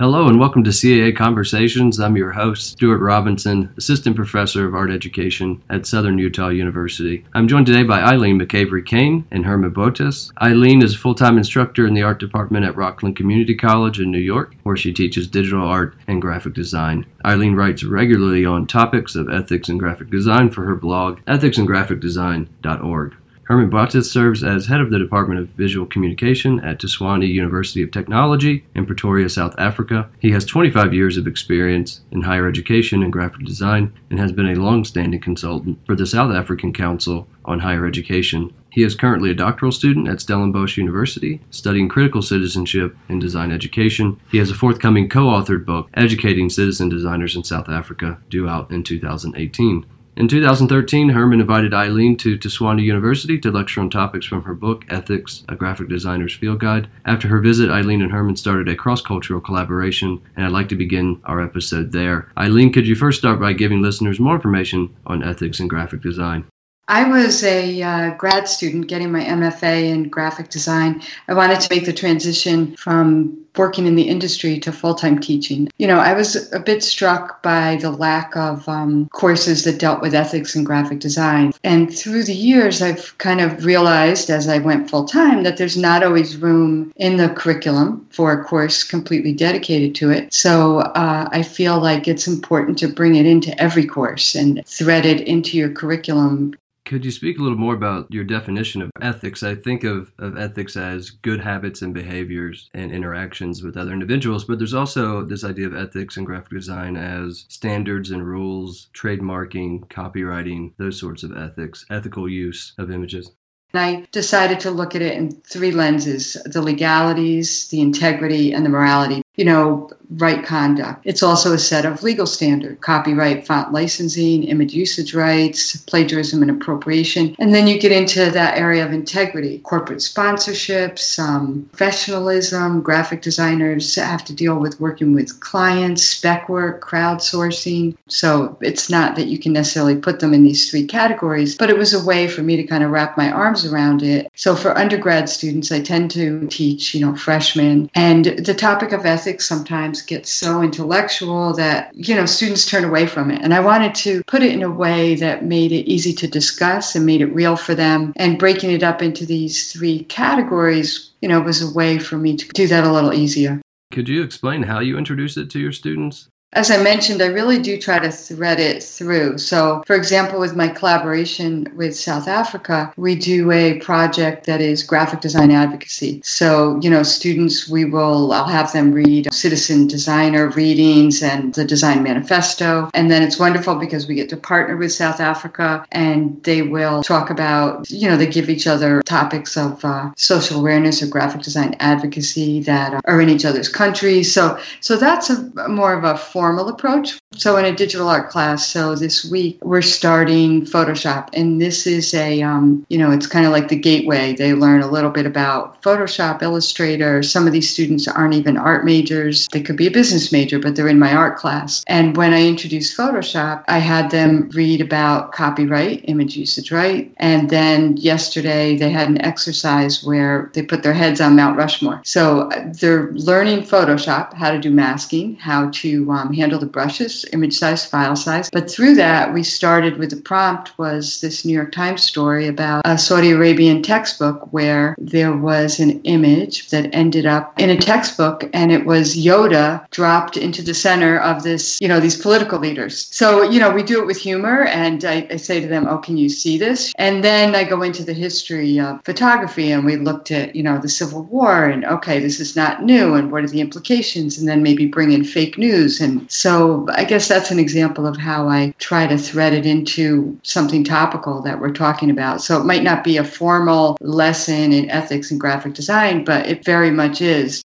Hello and welcome to CAA Conversations. I'm your host, Stuart Robinson, Assistant Professor of Art Education at Southern Utah University. I'm joined today by Eileen MacAvery Kane and Herman Botes. Eileen is a full time instructor in the art department at Rockland Community College in New York, where she teaches digital art and graphic design. Eileen writes regularly on topics of ethics and graphic design for her blog, ethicsandgraphicdesign.org. Herman Botes serves as head of the Department of Visual Communication at Tshwane University of Technology in Pretoria, South Africa. He has 25 years of experience in higher education and graphic design and has been a long-standing consultant for the South African Council on Higher Education. He is currently a doctoral student at Stellenbosch University, studying critical citizenship and design education. He has a forthcoming co authored book, Educating Citizen Designers in South Africa, due out in 2018. In 2013, Herman invited Eileen to Tshwane University to lecture on topics from her book, Ethics, A Graphic Designer's Field Guide. After her visit, Eileen and Herman started a cross cultural collaboration, and I'd like to begin our episode there. Eileen, could you first start by giving listeners more information on ethics and graphic design? I was a uh, grad student getting my MFA in graphic design. I wanted to make the transition from working in the industry to full time teaching. You know, I was a bit struck by the lack of um, courses that dealt with ethics and graphic design. And through the years, I've kind of realized as I went full time that there's not always room in the curriculum for a course completely dedicated to it. So uh, I feel like it's important to bring it into every course and thread it into your curriculum could you speak a little more about your definition of ethics? I think of, of ethics as good habits and behaviors and interactions with other individuals, but there's also this idea of ethics and graphic design as standards and rules, trademarking, copyrighting, those sorts of ethics, ethical use of images. I decided to look at it in three lenses the legalities, the integrity, and the morality you know, right conduct. It's also a set of legal standards copyright, font licensing, image usage rights, plagiarism and appropriation. And then you get into that area of integrity corporate sponsorships, um, professionalism, graphic designers have to deal with working with clients, spec work, crowdsourcing. So it's not that you can necessarily put them in these three categories, but it was a way for me to kind of wrap my arms around it. So for undergrad students, I tend to teach, you know, freshmen, and the topic of ethics ethics sometimes gets so intellectual that, you know, students turn away from it. And I wanted to put it in a way that made it easy to discuss and made it real for them. And breaking it up into these three categories, you know, was a way for me to do that a little easier. Could you explain how you introduce it to your students? As I mentioned, I really do try to thread it through. So, for example, with my collaboration with South Africa, we do a project that is graphic design advocacy. So, you know, students, we will, I'll have them read citizen designer readings and the design manifesto. And then it's wonderful because we get to partner with South Africa and they will talk about, you know, they give each other topics of uh, social awareness or graphic design advocacy that are in each other's countries. So, so that's a more of a formal approach. So, in a digital art class, so this week we're starting Photoshop, and this is a, um, you know, it's kind of like the gateway. They learn a little bit about Photoshop, Illustrator. Some of these students aren't even art majors. They could be a business major, but they're in my art class. And when I introduced Photoshop, I had them read about copyright, image usage right. And then yesterday they had an exercise where they put their heads on Mount Rushmore. So they're learning Photoshop, how to do masking, how to um, Um, handle the brushes, image size, file size. But through that, we started with the prompt was this New York Times story about a Saudi Arabian textbook where there was an image that ended up in a textbook and it was Yoda dropped into the center of this, you know, these political leaders. So, you know, we do it with humor and I, I say to them, oh, can you see this? And then I go into the history of photography and we looked at, you know, the Civil War and okay, this is not new and what are the implications? And then maybe bring in fake news and so I guess that's an example of how I try to thread it into something topical that we're talking about. So it might not be a formal lesson in ethics and graphic design, but it very much is.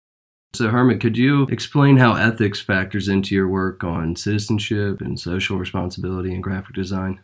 So, Herman, could you explain how ethics factors into your work on citizenship and social responsibility in graphic design?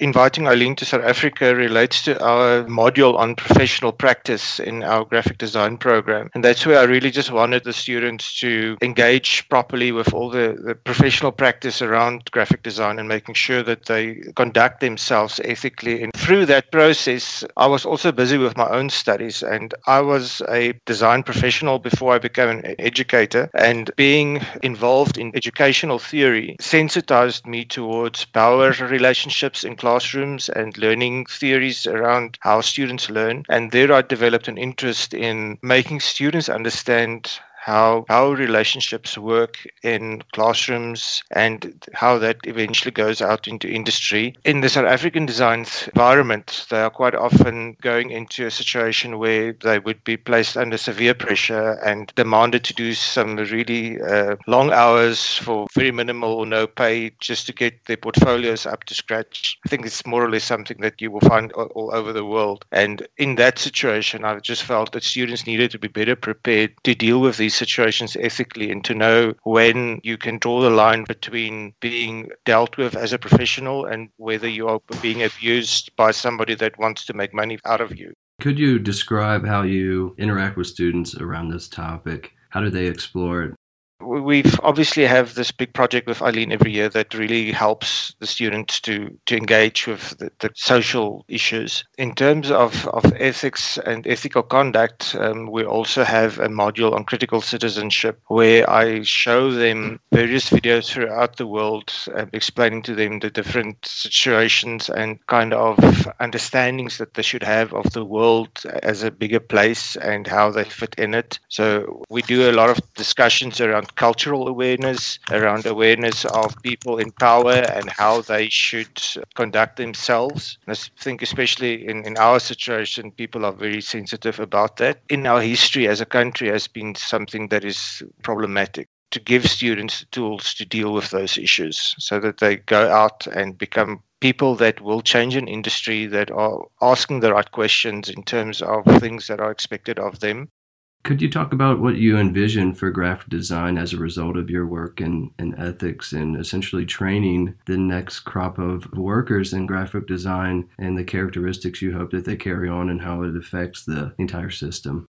Inviting Eileen to South Africa relates to our module on professional practice in our graphic design program. And that's where I really just wanted the students to engage properly with all the, the professional practice around graphic design and making sure that they conduct themselves ethically. And through that process, I was also busy with my own studies and I was a design professional before I became an educator. And being involved in educational theory sensitized me towards power relationships in classrooms and learning theories around how students learn. And there I developed an interest in making students understand how how relationships work in classrooms and how that eventually goes out into industry. In the South African design environment, they are quite often going into a situation where they would be placed under severe pressure and demanded to do some really uh, long hours for very minimal or no pay just to get their portfolios up to scratch. I think it's more or less something that you will find all, over the world. And in that situation, I just felt that students needed to be better prepared to deal with these situations ethically and to know when you can draw the line between being dealt with as a professional and whether you are being abused by somebody that wants to make money out of you. Could you describe how you interact with students around this topic? How do they explore it? We've obviously have this big project with Eileen every year that really helps the students to to engage with the, the social issues. In terms of, of ethics and ethical conduct, um, we also have a module on critical citizenship where I show them various videos throughout the world, uh, explaining to them the different situations and kind of understandings that they should have of the world as a bigger place and how they fit in it. So we do a lot of discussions around cultural awareness, around awareness of people in power and how they should conduct themselves. And I think, especially in, in our situation, people are very sensitive about that. In our history as a country, has been something that is problematic to give students tools to deal with those issues so that they go out and become people that will change an industry that are asking the right questions in terms of things that are expected of them could you talk about what you envision for graphic design as a result of your work in, in ethics and essentially training the next crop of workers in graphic design and the characteristics you hope that they carry on and how it affects the entire system?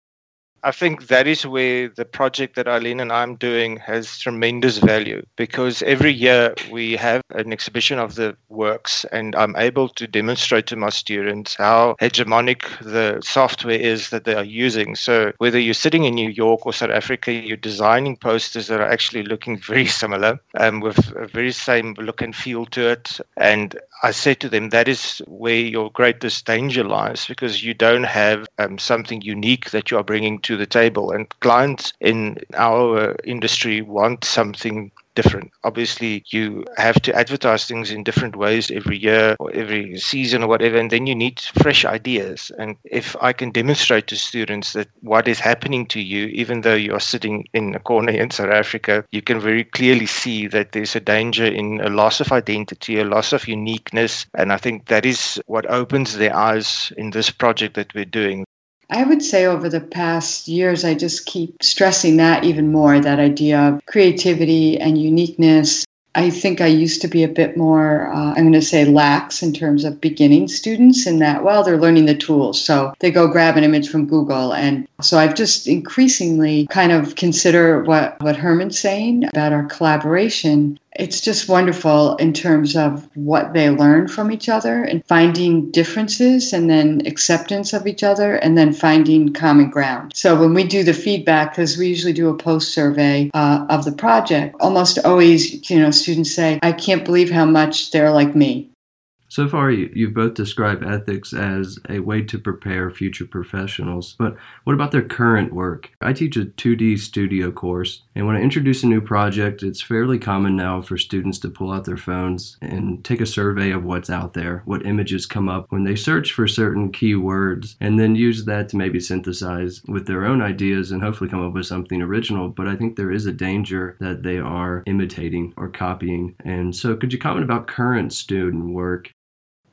I think that is where the project that Eileen and I'm doing has tremendous value because every year we have an exhibition of the works and I'm able to demonstrate to my students how hegemonic the software is that they are using. So whether you're sitting in New York or South Africa, you're designing posters that are actually looking very similar um, with a very same look and feel to it. And I said to them, that is where your greatest danger lies because you don't have um, something unique that you are bringing to the table. And clients in our industry want something different. Obviously, you have to advertise things in different ways every year or every season or whatever, and then you need fresh ideas. And if I can demonstrate to students that what is happening to you, even though you are sitting in a corner in South Africa, you can very clearly see that there's a danger in a loss of identity, a loss of uniqueness. And I think that is what opens their eyes in this project that we're doing. I would say over the past years, I just keep stressing that even more that idea of creativity and uniqueness. I think I used to be a bit more, uh, I'm going to say, lax in terms of beginning students, in that, well, they're learning the tools. So they go grab an image from Google. And so I've just increasingly kind of consider what, what Herman's saying about our collaboration it's just wonderful in terms of what they learn from each other and finding differences and then acceptance of each other and then finding common ground. So when we do the feedback, because we usually do a post survey uh, of the project, almost always, you know, students say, I can't believe how much they're like me. So far, you've both described ethics as a way to prepare future professionals, but what about their current work? I teach a 2D studio course, and when I introduce a new project, it's fairly common now for students to pull out their phones and take a survey of what's out there, what images come up when they search for certain keywords, and then use that to maybe synthesize with their own ideas and hopefully come up with something original. But I think there is a danger that they are imitating or copying. And so, could you comment about current student work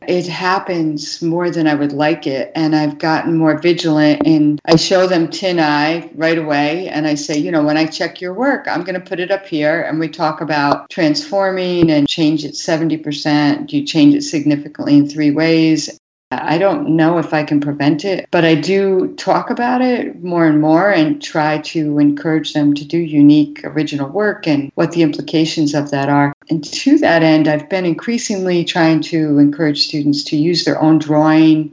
It happens more than I would like it, and I've gotten more vigilant. And I show them TinEye right away, and I say, you know, when I check your work, I'm going to put it up here, and we talk about transforming and change it 70%. Do you change it significantly in three ways? I don't know if I can prevent it, but I do talk about it more and more and try to encourage them to do unique original work and what the implications of that are. And to that end, I've been increasingly trying to encourage students to use their own drawing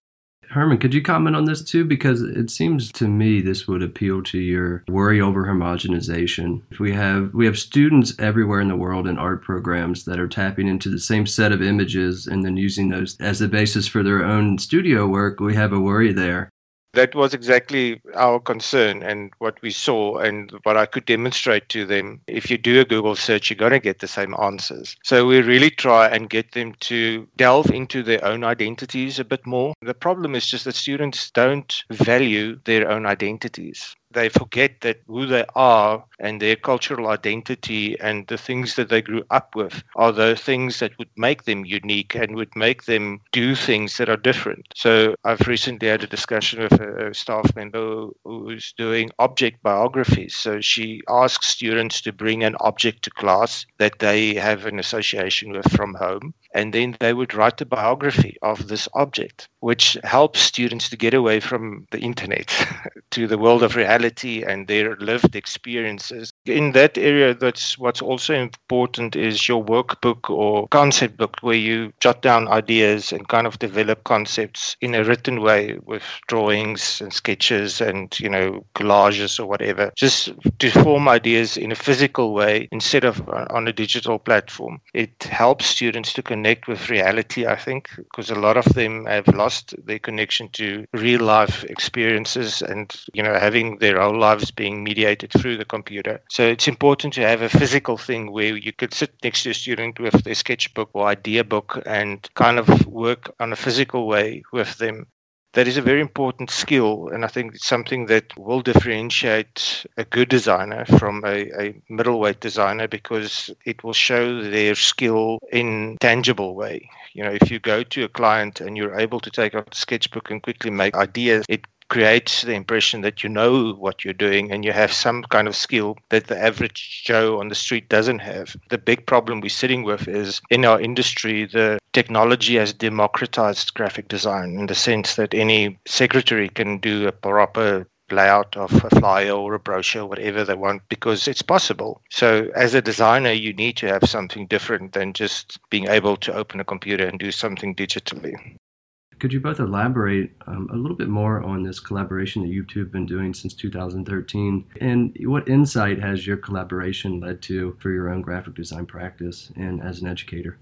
Herman, could you comment on this too? Because it seems to me this would appeal to your worry over homogenization. If we have we have students everywhere in the world in art programs that are tapping into the same set of images and then using those as the basis for their own studio work, we have a worry there. That was exactly our concern and what we saw and what I could demonstrate to them. If you do a Google search, you're going to get the same answers. So we really try and get them to delve into their own identities a bit more. The problem is just that students don't value their own identities they forget that who they are and their cultural identity and the things that they grew up with are the things that would make them unique and would make them do things that are different. So I've recently had a discussion with a staff member who's doing object biographies. So she asks students to bring an object to class that they have an association with from home and then they would write a biography of this object, which helps students to get away from the internet to the world of reality and their lived experiences. In that area, that's what's also important is your workbook or concept book, where you jot down ideas and kind of develop concepts in a written way with drawings and sketches and you know collages or whatever, just to form ideas in a physical way instead of on a digital platform. It helps students to connect with reality, I think, because a lot of them have lost their connection to real life experiences and, you know, having their whole lives being mediated through the computer. So it's important to have a physical thing where you could sit next to a student with their sketchbook or idea book and kind of work on a physical way with them that is a very important skill, and I think it's something that will differentiate a good designer from a, a middleweight designer because it will show their skill in tangible way. You know, if you go to a client and you're able to take out a sketchbook and quickly make ideas, it creates the impression that you know what you're doing and you have some kind of skill that the average Joe on the street doesn't have. The big problem we're sitting with is in our industry, the technology has democratized graphic design in the sense that any secretary can do a proper layout of a flyer or a brochure, whatever they want, because it's possible. So, as a designer, you need to have something different than just being able to open a computer and do something digitally. Could you both elaborate um, a little bit more on this collaboration that you two have been doing since 2013? And what insight has your collaboration led to for your own graphic design practice and as an educator?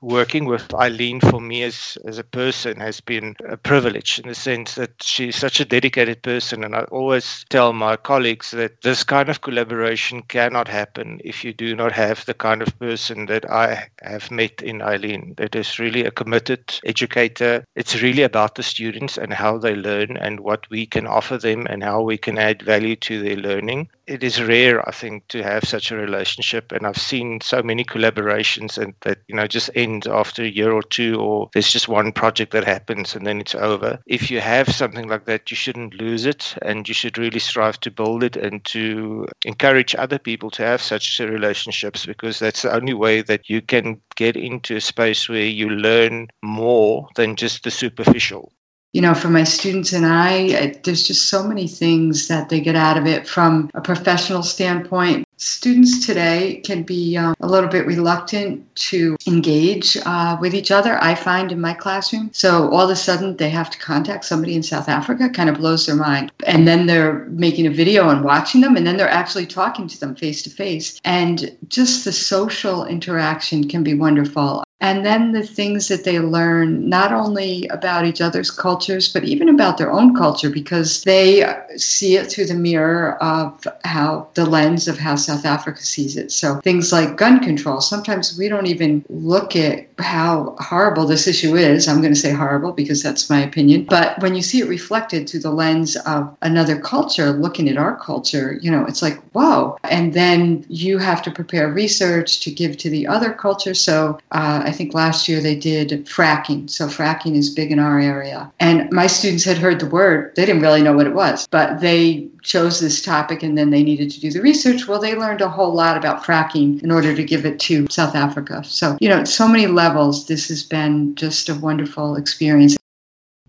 Working with Eileen for me as, as a person has been a privilege in the sense that she's such a dedicated person. And I always tell my colleagues that this kind of collaboration cannot happen if you do not have the kind of person that I have met in Eileen, that is really a committed educator. It's really about the students and how they learn and what we can offer them and how we can add value to their learning it is rare, I think, to have such a relationship. And I've seen so many collaborations and that, you know, just end after a year or two, or there's just one project that happens and then it's over. If you have something like that, you shouldn't lose it and you should really strive to build it and to encourage other people to have such relationships because that's the only way that you can get into a space where you learn more than just the superficial you know, for my students and I, there's just so many things that they get out of it from a professional standpoint. Students today can be um, a little bit reluctant to engage uh, with each other, I find in my classroom. So all of a sudden they have to contact somebody in South Africa, kind of blows their mind. And then they're making a video and watching them, and then they're actually talking to them face to face. And just the social interaction can be wonderful and then the things that they learn not only about each other's cultures but even about their own culture because they see it through the mirror of how the lens of how South Africa sees it. So things like gun control sometimes we don't even look at how horrible this issue is. I'm going to say horrible because that's my opinion. But when you see it reflected through the lens of another culture looking at our culture you know it's like whoa. And then you have to prepare research to give to the other culture. So uh, I think last year they did fracking. So fracking is big in our area. And my students had heard the word. They didn't really know what it was, but they chose this topic and then they needed to do the research. Well, they learned a whole lot about fracking in order to give it to South Africa. So, you know, so many levels, this has been just a wonderful experience.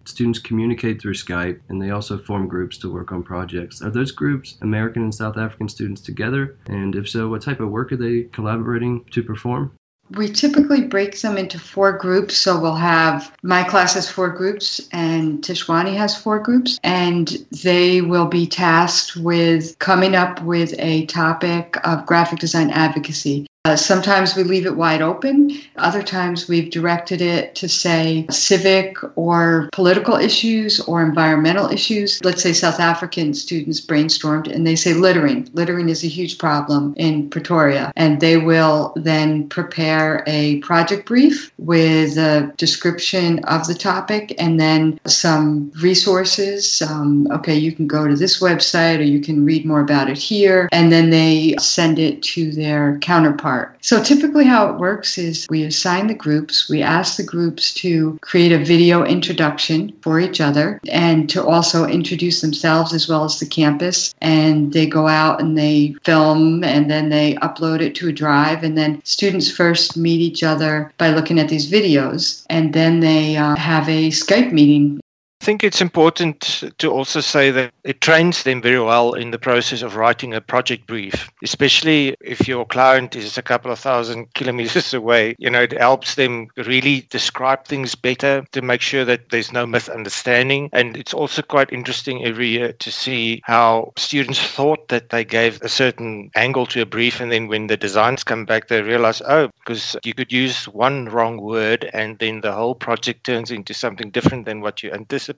Students communicate through Skype and they also form groups to work on projects. Are those groups American and South African students together? And if so, what type of work are they collaborating to perform? We typically break them into four groups. So we'll have my class has four groups and Tshwane has four groups. And they will be tasked with coming up with a topic of graphic design advocacy. Uh, sometimes we leave it wide open. Other times we've directed it to say civic or political issues or environmental issues. Let's say South African students brainstormed and they say littering. Littering is a huge problem in Pretoria. And they will then prepare a project brief with a description of the topic and then some resources. Um, okay, you can go to this website or you can read more about it here. And then they send it to their counterpart So typically how it works is we assign the groups, we ask the groups to create a video introduction for each other and to also introduce themselves as well as the campus. And they go out and they film and then they upload it to a drive. And then students first meet each other by looking at these videos. And then they uh, have a Skype meeting I think it's important to also say that it trains them very well in the process of writing a project brief, especially if your client is a couple of thousand kilometers away. You know, it helps them really describe things better to make sure that there's no misunderstanding. And it's also quite interesting every year to see how students thought that they gave a certain angle to a brief. And then when the designs come back, they realize, oh, because you could use one wrong word and then the whole project turns into something different than what you anticipated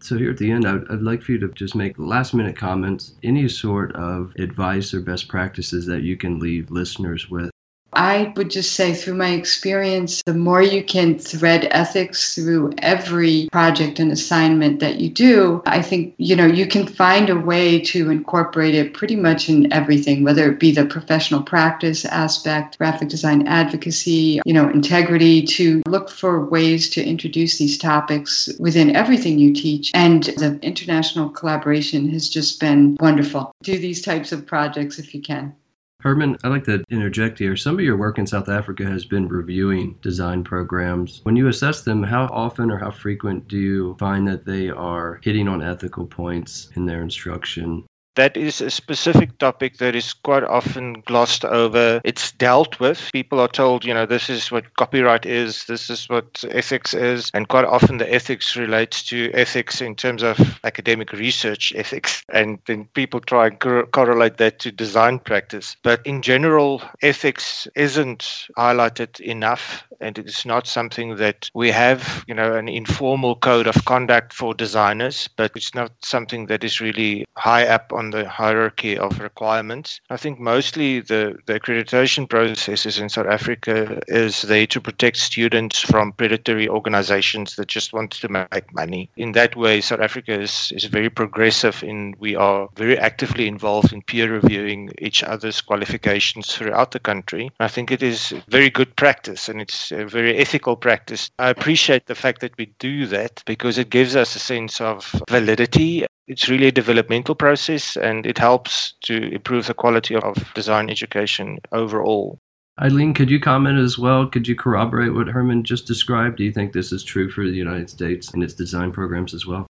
So here at the end, I'd, I'd, like for you to just make last minute comments, any sort of advice or best practices that you can leave listeners with. I would just say, through my experience, the more you can thread ethics through every project and assignment that you do, I think, you know, you can find a way to incorporate it pretty much in everything, whether it be the professional practice aspect, graphic design advocacy, you know, integrity, to look for ways to introduce these topics within everything you teach. And the international collaboration has just been wonderful. Do these types of projects if you can. Herman, I'd like to interject here. Some of your work in South Africa has been reviewing design programs. When you assess them, how often or how frequent do you find that they are hitting on ethical points in their instruction? That is a specific topic that is quite often glossed over. It's dealt with. People are told, you know, this is what copyright is, this is what ethics is, and quite often the ethics relates to ethics in terms of academic research ethics, and then people try and cor- correlate that to design practice. But in general, ethics isn't highlighted enough and it's not something that we have, you know, an informal code of conduct for designers, but it's not something that is really high up on the hierarchy of requirements. I think mostly the, the accreditation processes in South Africa is there to protect students from predatory organizations that just want to make money. In that way, South Africa is, is very progressive in we are very actively involved in peer reviewing each other's qualifications throughout the country. I think it is very good practice and it's a very ethical practice. I appreciate the fact that we do that because it gives us a sense of validity. It's really a developmental process and it helps to improve the quality of design education overall. Eileen, could you comment as well? Could you corroborate what Herman just described? Do you think this is true for the United States and its design programs as well?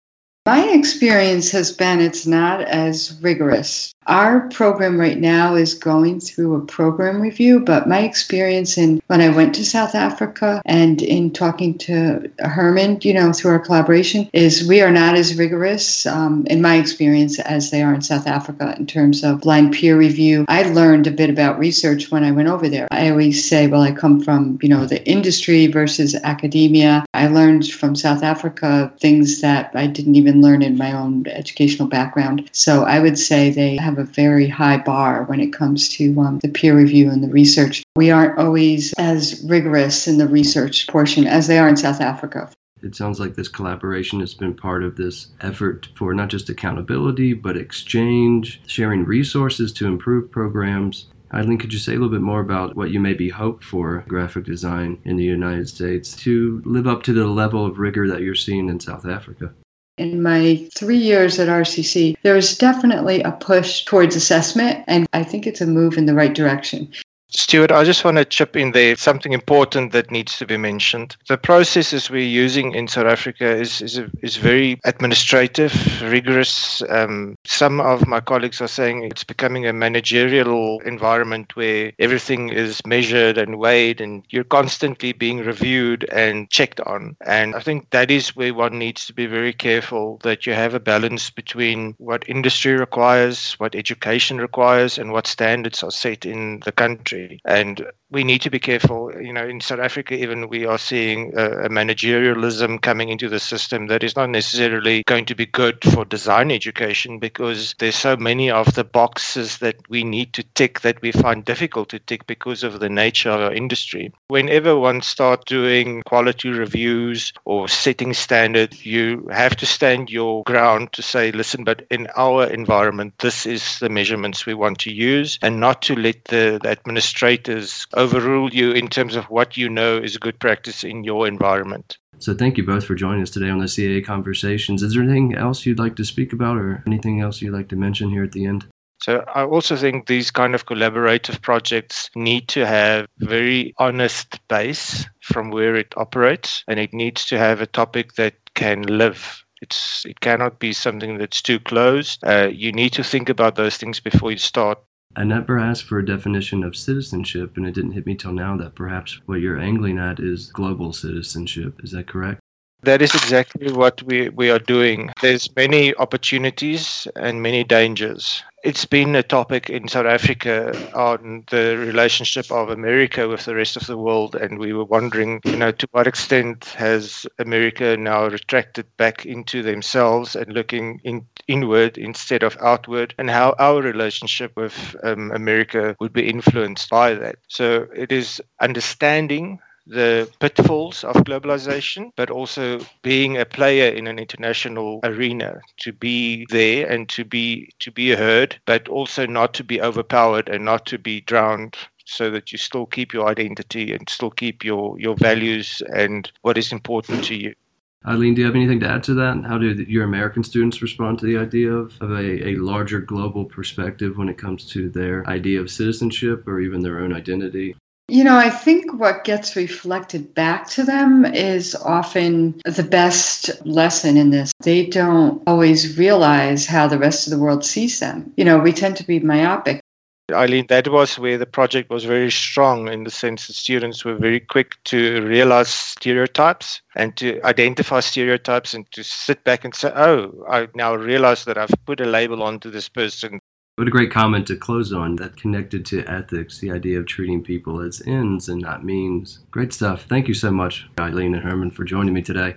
My experience has been it's not as rigorous. Our program right now is going through a program review, but my experience in when I went to South Africa and in talking to Herman, you know, through our collaboration, is we are not as rigorous, um, in my experience, as they are in South Africa in terms of blind peer review. I learned a bit about research when I went over there. I always say, well, I come from, you know, the industry versus academia. I learned from South Africa things that I didn't even learn in my own educational background. So I would say they have a very high bar when it comes to um, the peer review and the research. We aren't always as rigorous in the research portion as they are in South Africa. It sounds like this collaboration has been part of this effort for not just accountability, but exchange, sharing resources to improve programs. Eileen, could you say a little bit more about what you maybe hope for graphic design in the United States to live up to the level of rigor that you're seeing in South Africa? In my three years at RCC, there is definitely a push towards assessment, and I think it's a move in the right direction. Stuart, I just want to chip in there something important that needs to be mentioned. The processes we're using in South Africa is is, is very administrative, rigorous. Um, some of my colleagues are saying it's becoming a managerial environment where everything is measured and weighed, and you're constantly being reviewed and checked on. And I think that is where one needs to be very careful that you have a balance between what industry requires, what education requires, and what standards are set in the country And we need to be careful. You know, in South Africa, even we are seeing a, a, managerialism coming into the system that is not necessarily going to be good for design education because there's so many of the boxes that we need to tick that we find difficult to tick because of the nature of our industry. Whenever one starts doing quality reviews or setting standards, you have to stand your ground to say, listen, but in our environment, this is the measurements we want to use, and not to let the, the administrators overrule you in terms of what you know is good practice in your environment. So thank you both for joining us today on the CAA Conversations. Is there anything else you'd like to speak about or anything else you'd like to mention here at the end? So I also think these kind of collaborative projects need to have very honest base from where it operates and it needs to have a topic that can live it's it cannot be something that's too closed. Uh, you need to think about those things before you start I never asked for a definition of citizenship, and it didn't hit me till now that perhaps what you're angling at is global citizenship. Is that correct? That is exactly what we, we are doing. There's many opportunities and many dangers. It's been a topic in South Africa on the relationship of America with the rest of the world, and we were wondering, you know, to what extent has America now retracted back into themselves and looking in, inward instead of outward, and how our relationship with um, America would be influenced by that. So it is understanding the pitfalls of globalization, but also being a player in an international arena to be there and to be to be heard, but also not to be overpowered and not to be drowned so that you still keep your identity and still keep your, your values and what is important to you. Eileen, do you have anything to add to that? How do your American students respond to the idea of, of a, a larger global perspective when it comes to their idea of citizenship or even their own identity? You know, I think what gets reflected back to them is often the best lesson in this. They don't always realize how the rest of the world sees them. You know, we tend to be myopic. Eileen, that was where the project was very strong in the sense that students were very quick to realize stereotypes and to identify stereotypes and to sit back and say, oh, I now realize that I've put a label onto this person what a great comment to close on that connected to ethics, the idea of treating people as ends and not means. Great stuff. Thank you so much, Eileen and Herman, for joining me today.